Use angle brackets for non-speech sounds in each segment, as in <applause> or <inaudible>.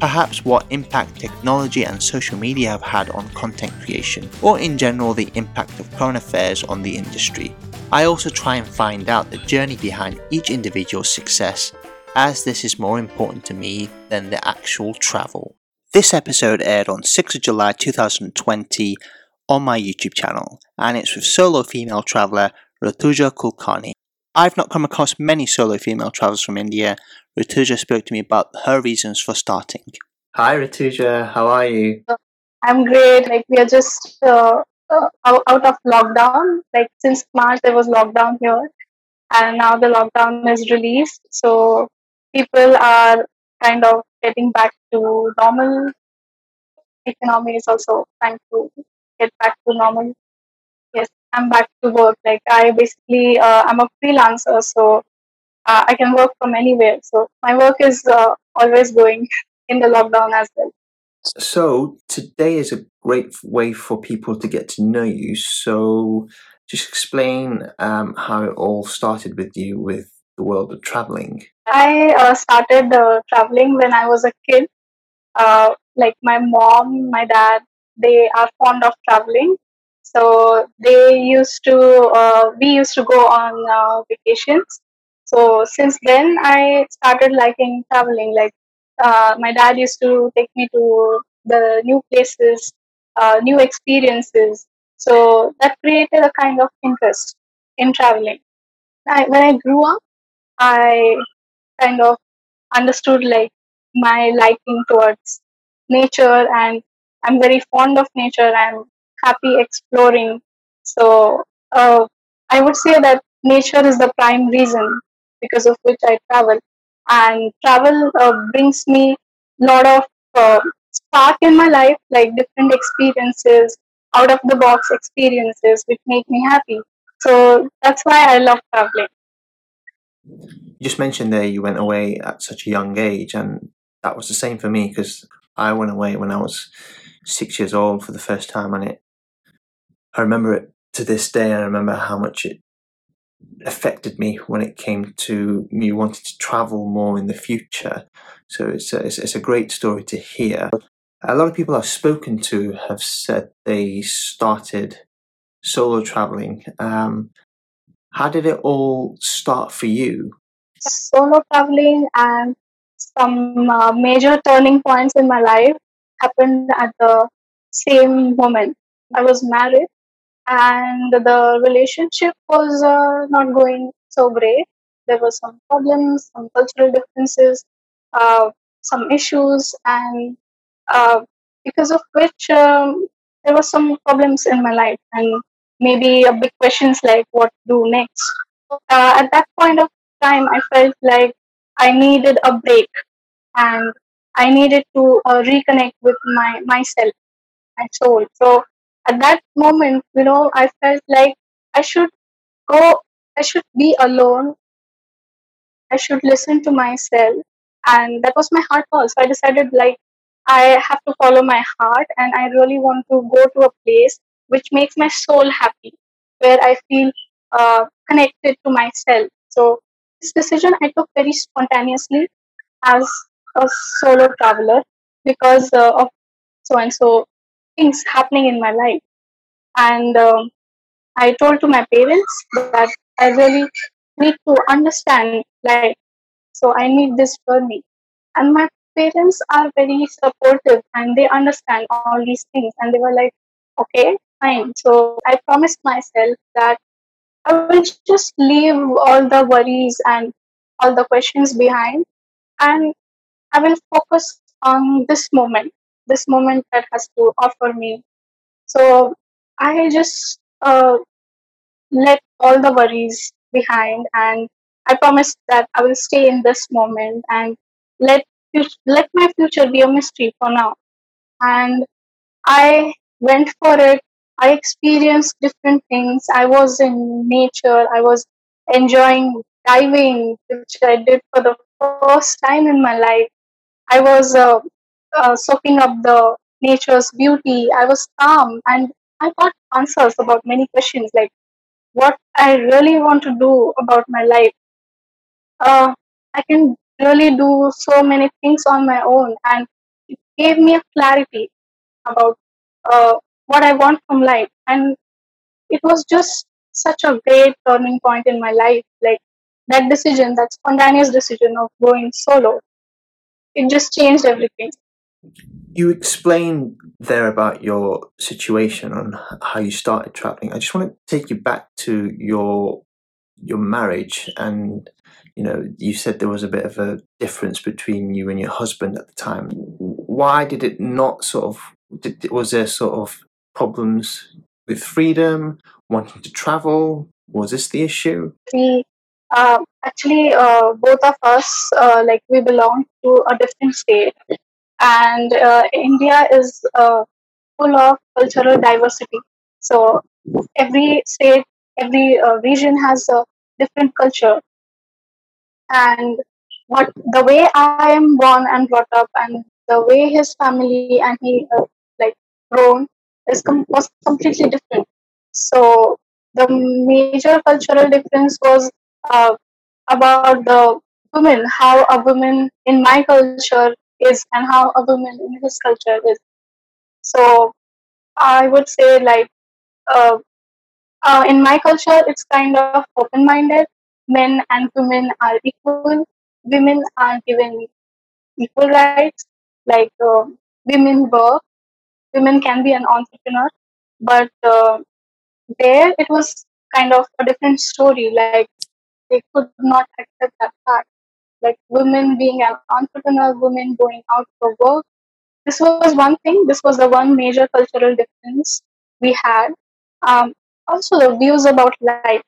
perhaps what impact technology and social media have had on content creation, or in general the impact of current affairs on the industry. I also try and find out the journey behind each individual's success, as this is more important to me than the actual travel. This episode aired on 6th of July 2020 on my YouTube channel, and it's with solo female traveller Rutuja Kulkarni. I've not come across many solo female travellers from India, Rutuja spoke to me about her reasons for starting. Hi, Rutuja. How are you? I'm great. Like we are just uh, uh, out of lockdown. Like since March, there was lockdown here, and now the lockdown is released. So people are kind of getting back to normal. Economy is also trying to get back to normal. Yes, I'm back to work. Like I basically, uh, I'm a freelancer, so uh, I can work from anywhere. So my work is uh, always going in the lockdown as well. So today is a great way for people to get to know you. So just explain um, how it all started with you with the world of traveling. I uh, started uh, traveling when I was a kid. Uh, like my mom, my dad, they are fond of traveling. So they used to, uh, we used to go on uh, vacations so since then, I started liking traveling. Like uh, my dad used to take me to the new places, uh, new experiences. So that created a kind of interest in traveling. I, when I grew up, I kind of understood like my liking towards nature, and I'm very fond of nature. I'm happy exploring. So uh, I would say that nature is the prime reason because of which I travel. And travel uh, brings me a lot of uh, spark in my life, like different experiences, out of the box experiences, which make me happy. So that's why I love traveling. You just mentioned there you went away at such a young age, and that was the same for me because I went away when I was six years old for the first time, and it. I remember it to this day. I remember how much it affected me when it came to me wanting to travel more in the future. So it's a, it's, it's a great story to hear. A lot of people I've spoken to have said they started solo traveling. Um, how did it all start for you? Solo traveling and some uh, major turning points in my life happened at the same moment. I was married and the relationship was uh, not going so great. There were some problems, some cultural differences, uh, some issues, and uh, because of which um, there were some problems in my life, and maybe a big questions like what do next. Uh, at that point of time, I felt like I needed a break, and I needed to uh, reconnect with my myself, my soul. So at that moment, you know, I felt like I should go, I should be alone. I should listen to myself. And that was my heart call. So I decided, like, I have to follow my heart and I really want to go to a place which makes my soul happy, where I feel uh, connected to myself. So this decision I took very spontaneously as a solo traveler because uh, of so and so things happening in my life. And um, I told to my parents that I really need to understand life. So I need this for me. And my parents are very supportive and they understand all these things. And they were like, okay, fine. So I promised myself that I will just leave all the worries and all the questions behind and I will focus on this moment this moment that has to offer me. So I just uh, let all the worries behind, and I promise that I will stay in this moment and let let my future be a mystery for now. And I went for it I experienced different things. I was in nature. I was enjoying diving, which I did for the first time in my life. I was uh, uh, soaking up the nature's beauty. I was calm and I got answers about many questions like what I really want to do about my life. Uh, I can really do so many things on my own, and it gave me a clarity about uh, what I want from life. And it was just such a great turning point in my life. Like that decision, that spontaneous decision of going solo, it just changed everything. You explained there about your situation and how you started traveling. I just want to take you back to your your marriage and you know you said there was a bit of a difference between you and your husband at the time. Why did it not sort of did, was there sort of problems with freedom wanting to travel? Was this the issue? We uh, actually uh, both of us uh, like we belong to a different state and uh, India is uh, full of cultural diversity. So every state, every uh, region has a different culture, and what the way I am born and brought up, and the way his family and he uh, like grown is com- was completely different. So the major cultural difference was uh, about the women, how a woman in my culture is and how a woman in his culture is. So I would say like uh, uh, in my culture, it's kind of open-minded. Men and women are equal. Women are given equal rights. Like uh, women work, women can be an entrepreneur, but uh, there it was kind of a different story. Like they could not accept that fact. Like women being an entrepreneur, women going out for work, this was one thing. This was the one major cultural difference we had. Um, also, the views about life,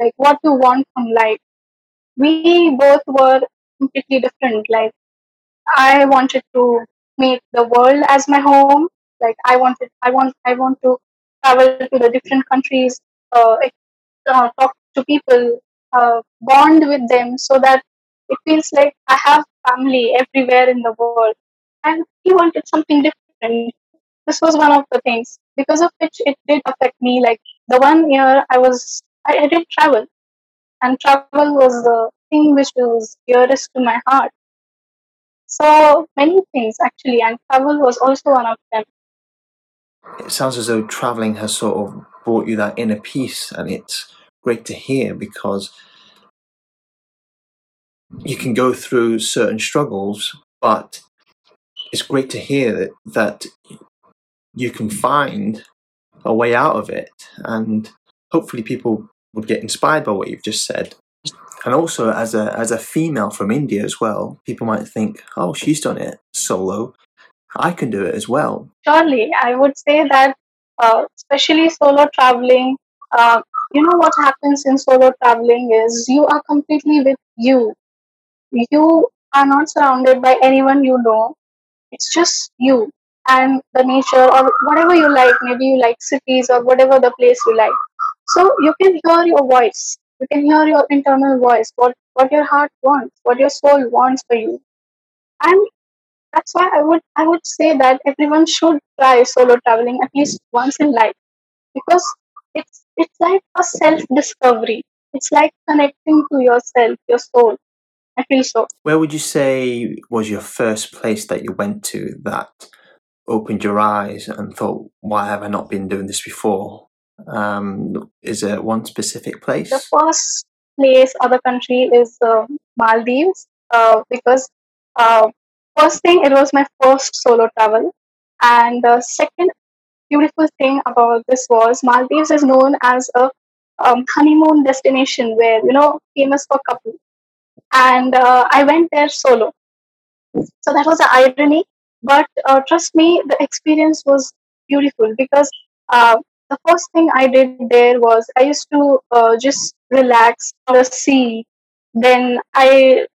like what you want from life. We both were completely different. Like I wanted to make the world as my home. Like I wanted, I want, I want to travel to the different countries, uh, uh, talk to people, uh, bond with them, so that it feels like I have family everywhere in the world and he wanted something different. This was one of the things because of which it did affect me. Like the one year I was, I, I did travel, and travel was the thing which was dearest to my heart. So many things actually, and travel was also one of them. It sounds as though traveling has sort of brought you that inner peace, and it's great to hear because you can go through certain struggles, but it's great to hear that, that you can find a way out of it. And hopefully people would get inspired by what you've just said. And also as a as a female from india as well people might think oh she's done it solo. I can do it as well. Surely i would say that uh, especially solo traveling uh, you know what happens in solo traveling is you are completely with you you are not surrounded by anyone you know it's just you and the nature or whatever you like. Maybe you like cities or whatever the place you like. So you can hear your voice. You can hear your internal voice, what, what your heart wants, what your soul wants for you. And that's why I would I would say that everyone should try solo traveling at least once in life. Because it's it's like a self discovery. It's like connecting to yourself, your soul. I feel so. Where would you say was your first place that you went to that opened your eyes and thought, why have I not been doing this before? Um, is there one specific place? The first place or the country is uh, Maldives uh, because uh, first thing it was my first solo travel, and the second beautiful thing about this was Maldives is known as a um, honeymoon destination where you know famous for couple and uh, I went there solo. So that was the irony. But uh, trust me, the experience was beautiful because uh, the first thing I did there was I used to uh, just relax on the sea. Then I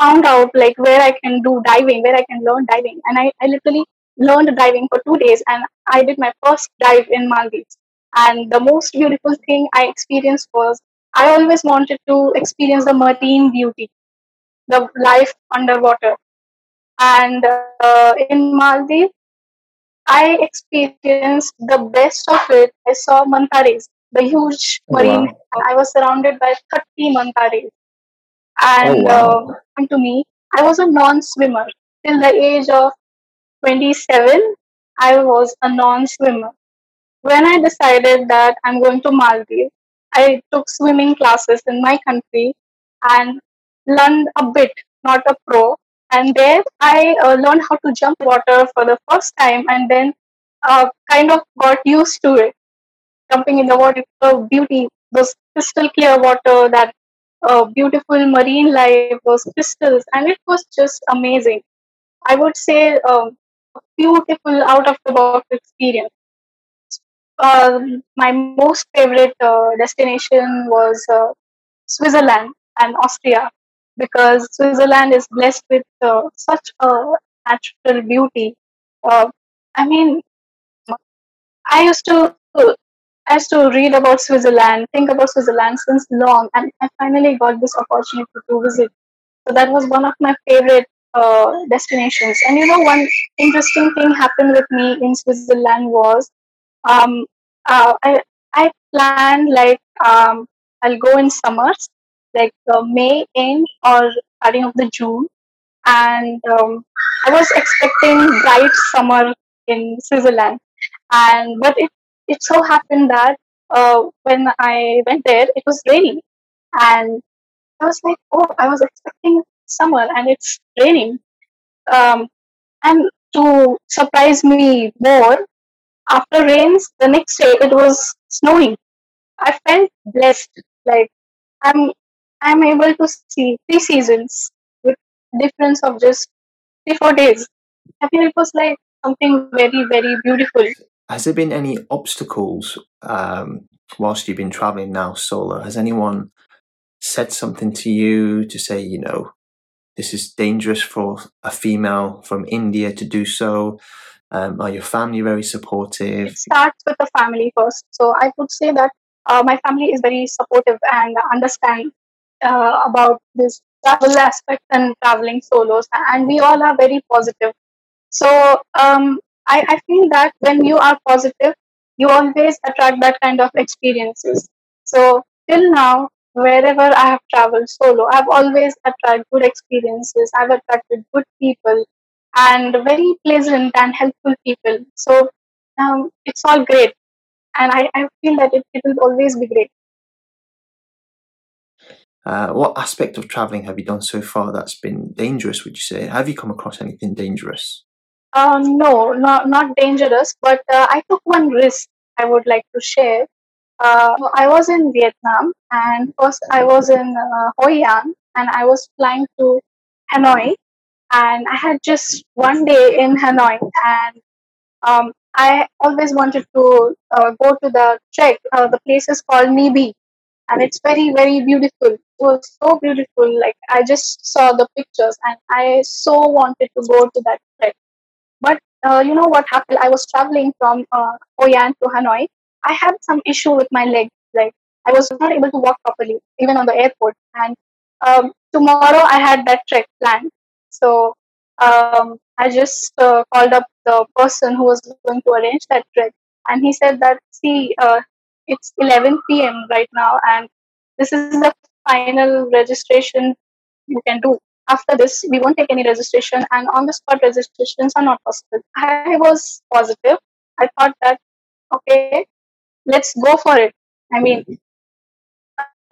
found out like where I can do diving, where I can learn diving, and I, I literally learned diving for two days, and I did my first dive in Maldives. And the most beautiful thing I experienced was I always wanted to experience the marine beauty, the life underwater. And uh, in Maldives, I experienced the best of it. I saw manta rays, the huge Oh, marine. wow. I was surrounded by 30 manta rays. Oh, And wow. uh, to me, I was a non-swimmer till the age of 27. I was a non-swimmer. When I decided that I'm going to Maldives, I took swimming classes in my country and learned a bit, not a pro. And there I uh, learned how to jump water for the first time and then uh, kind of got used to it. Jumping in the water, the beauty, those crystal clear water, that uh, beautiful marine life, those crystals, and it was just amazing. I would say um, a beautiful out of the box experience. Um, my most favorite uh, destination was uh, Switzerland and Austria because Switzerland is blessed with uh, such a natural beauty. Uh, I mean, I used to I used to read about Switzerland, think about Switzerland since long, and I finally got this opportunity to visit. So that was one of my favorite uh, destinations. And you know, one interesting thing happened with me in Switzerland was um, uh, I I planned like um, I'll go in summers, like uh, May end or starting of the June, and um, I was expecting bright summer in Switzerland, and but it it so happened that uh, when I went there, it was raining, and I was like, oh, I was expecting summer, and it's raining. Um, and to surprise me more, after rains, the next day it was snowing. I felt blessed. Like I'm I'm able to see three seasons with difference of just three four days. I feel it was like something very very beautiful. Has there been any obstacles um, whilst you've been traveling now solo? Has anyone said something to you to say, you know, this is dangerous for a female from India to do so? Um, are your family very supportive? It starts with the family first. So I would say that uh, my family is very supportive and understand uh, about this travel aspect and traveling solos, and we all are very positive. So um, I, I feel that when you are positive, you always attract that kind of experiences. So till now, wherever I have traveled solo, I've always attracted good experiences. I've attracted good people and very pleasant and helpful people. So um, it's all great, and I, I feel that it, it will always be great. Uh, what aspect of traveling have you done so far that's been dangerous, would you say? Have you come across anything dangerous? Uh, no, not not dangerous, but uh, I took one risk. I would like to share. Uh, I was in Vietnam, and first I was in uh, Hoi An, and I was flying to Hanoi, and I had just one day in Hanoi, and um, I always wanted to uh, go to the trek. Uh, the place is called Ninh Binh, and it's very very beautiful. It was so beautiful. Like I just saw the pictures, and I so wanted to go to that trek. But uh, you know what happened? I was traveling from uh, Hoi An to Hanoi. I had some issue with my leg. Like I was not able to walk properly, even on the airport. And um, tomorrow I had that trek planned. So um, I just uh, called up the person who was going to arrange that trek, and he said that see, uh, it's 11 p.m. right now, and this is the final registration you can do. After this, we won't take any registration, and on the spot registrations are not possible. I was positive. I thought that okay, let's go for it. I mean,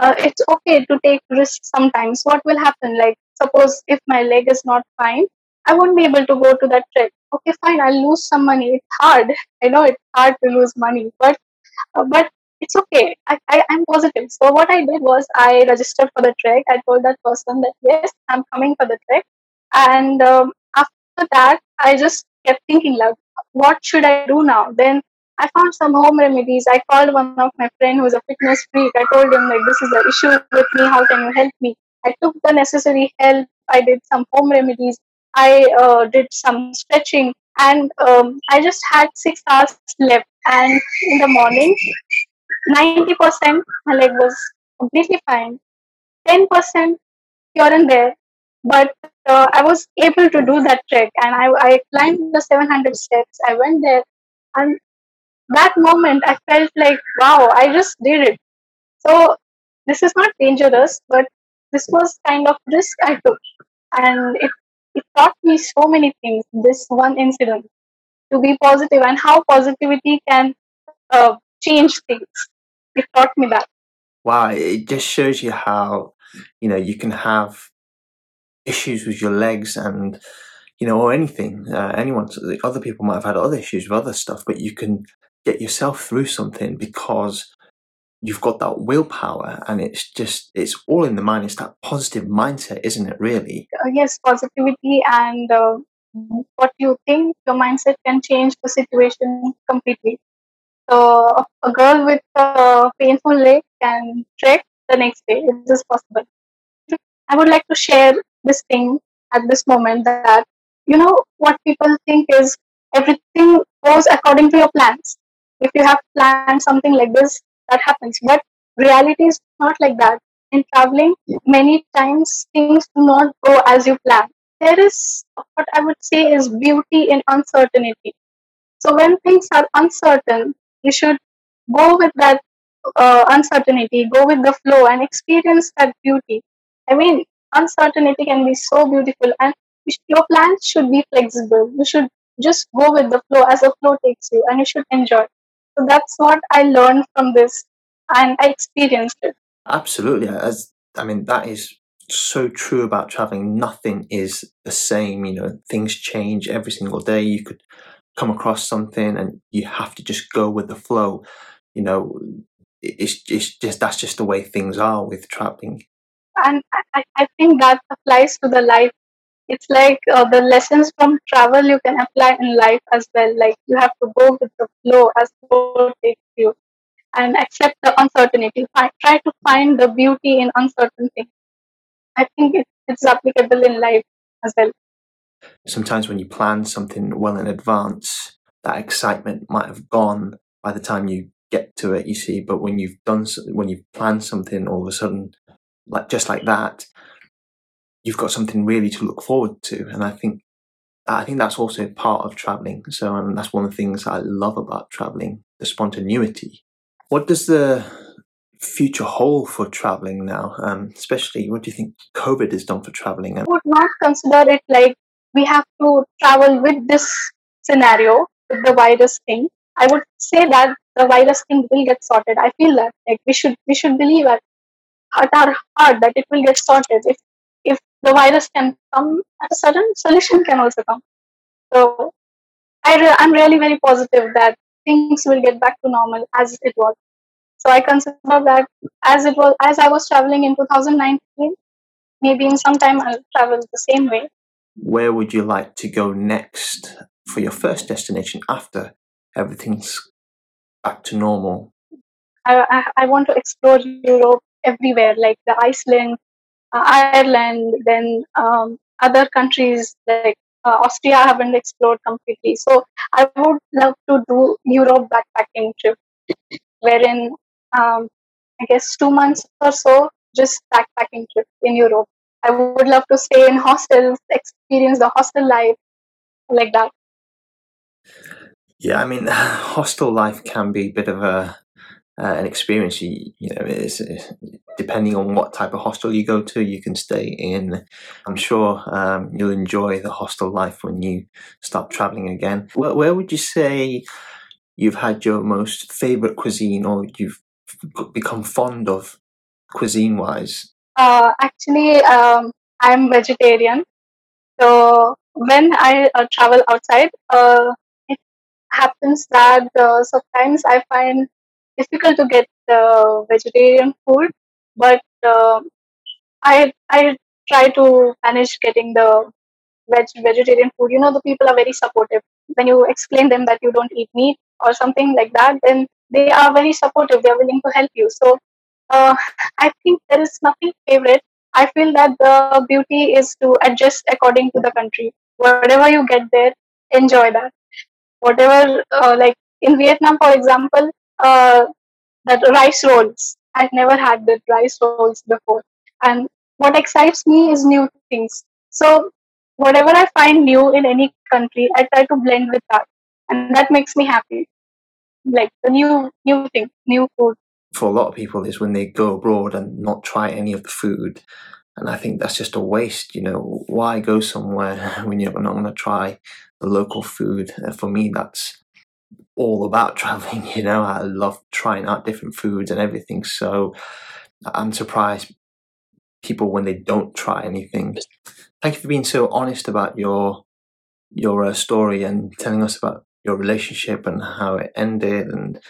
uh, it's okay to take risks sometimes. What will happen? Like, suppose if my leg is not fine, I won't be able to go to that trek. Okay, fine, I'll lose some money. It's hard. <laughs> I know it's hard to lose money, but uh, but it's okay. I, I, I'm positive. So what I did was I registered for the trek. I told that person that yes, I'm coming for the trek. And um, after that, I just kept thinking like, what should I do now? Then I found some home remedies. I called one of my friend who is a fitness freak. I told him like this is the issue with me. How can you help me? I took the necessary help. I did some home remedies. I uh, did some stretching, and um, I just had six hours left. And in the morning, 90% my leg was completely fine. 10% here and there, but uh, I was able to do that trek and I, I climbed the 700 steps. I went there and that moment I felt like, wow, I just did it. So this is not dangerous, but this was kind of risk I took. And it, it taught me so many things, this one incident, to be positive and how positivity can uh, change things. It taught me that. Wow, it just shows you how, you know, you can have issues with your legs and, you know, or anything. Uh, anyone, other people might have had other issues with other stuff, but you can get yourself through something because you've got that willpower and it's just it's all in the mind. It's that positive mindset isn't it really? Uh, yes positivity and uh, what you think your mindset can change the situation completely. So a girl with a painful leg can trek the next day. Is possible? I would like to share this thing at this moment that you know what people think is everything goes according to your plans if you have planned something like this that happens. But reality is not like that. In traveling many times things do not go as you plan. There is what i would say is beauty in uncertainty. So when things are uncertain you should go with that uh, uncertainty. Go with the flow and experience that beauty. I mean uncertainty can be so beautiful and your plans should be flexible. You should just go with the flow as the flow takes you and you should enjoy so that's what I learned from this and I experienced it. Absolutely. As I mean, that is so true about traveling. Nothing is the same. You know, things change every single day. You could come across something and you have to just go with the flow. You know, it's, it's just that's just the way things are with traveling. And I, I think that applies to the life it's like uh, the lessons from travel you can apply in life as well. Like you have to go with the flow as the flow takes you and accept the uncertainty. try to find the beauty in uncertainty. I think it, it's applicable in life as well. Sometimes when you plan something well in advance, that excitement might have gone by the time you get to it. You see, but when you've done when you've planned something, all of a sudden, like just like that, you've got something really to look forward to. And I think I think that's also part of traveling. So and that's one of the things I love about traveling, the spontaneity. What does the future hold for traveling now? Um, especially, what do you think COVID has done for traveling? I would not consider it like we have to travel with this scenario, with the virus thing. I would say that the virus thing will get sorted. I feel that like we should we should believe at, at our heart that it will get sorted. If the virus can come, at a certain solution can also come. So I re- I'm really very positive that things will get back to normal as it was. So I consider that as it was as I was traveling in 2019, maybe in some time I'll travel the same way. Where would you like to go next for your first destination after everything's back to normal? I, I, I want to explore Europe everywhere, like the Iceland, Ireland, then um, other countries like uh, Austria I haven't explored completely. So I would love to do Europe backpacking trip, wherein um, I guess two months or so, just backpacking trip in Europe. I would love to stay in hostels, experience the hostel life, like that. Yeah, I mean, <sighs> hostel life can be a bit of a uh, an experience. You, you know, it's, it's, depending on what type of hostel you go to, you can stay in. I'm sure um, you'll enjoy the hostel life when you start traveling again. Where, where would you say you've had your most favorite cuisine, or you've become fond of cuisine wise? Uh, actually, um, I'm vegetarian. So when I uh, travel outside, uh, it happens that uh, sometimes I find difficult to get uh, vegetarian food, but uh, I I try to manage getting the veg vegetarian food. You know, the people are very supportive. When you explain them that you don't eat meat or something like that, then they are very supportive. They are willing to help you. So uh, I think there is nothing favorite. I feel that the beauty is to adjust according to the country. Whatever you get there, enjoy that. Whatever, uh, like in Vietnam, for example, uh, that rice rolls. I've never had the rice rolls before. And what excites me is new things. So whatever I find new in any country, I try to blend with that. And that makes me happy. Like the new new thing, new food. For a lot of people is when they go abroad and not try any of the food. And I think that's just a waste, you know. Why go somewhere <laughs> when you're not going to try the local food? For me, that's all about <laughs> traveling. You know, I love trying out different foods and everything. So I'm surprised people when they don't try anything. Thank you for being so honest about your your uh, story and telling us about your relationship and how it ended and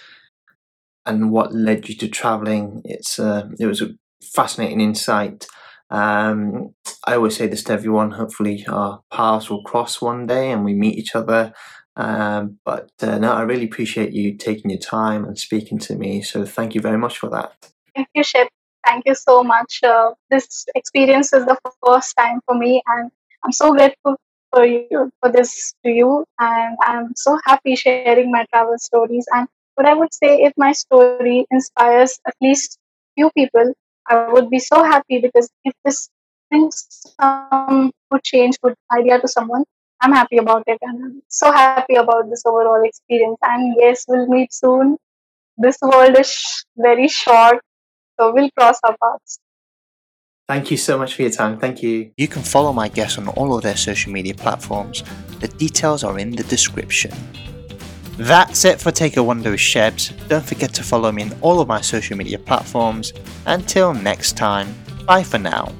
and what led you to traveling. It's uh, it was a fascinating insight. Um, I always say this to everyone. Hopefully, our paths will cross one day and we meet each other um, but uh, no, I really appreciate you taking your time and speaking to me. So thank you very much for that. Thank you, Shep. Thank you so much. Uh, this experience is the first time for me, and I'm so grateful for you for this to you. And I'm so happy sharing my travel stories. And what I would say, if my story inspires at least few people, I would be so happy because if this brings some good change, good idea to someone, I'm happy about it and I'm so happy about this overall experience. And yes, we'll meet soon. This world is very short, so we'll cross our paths. Thank you so much for your time. Thank you. You can follow my guests on all of their social media platforms. The details are in the description. That's it for Take a Wander with Shebs. Don't forget to follow me on all of my social media platforms. Until next time, bye for now.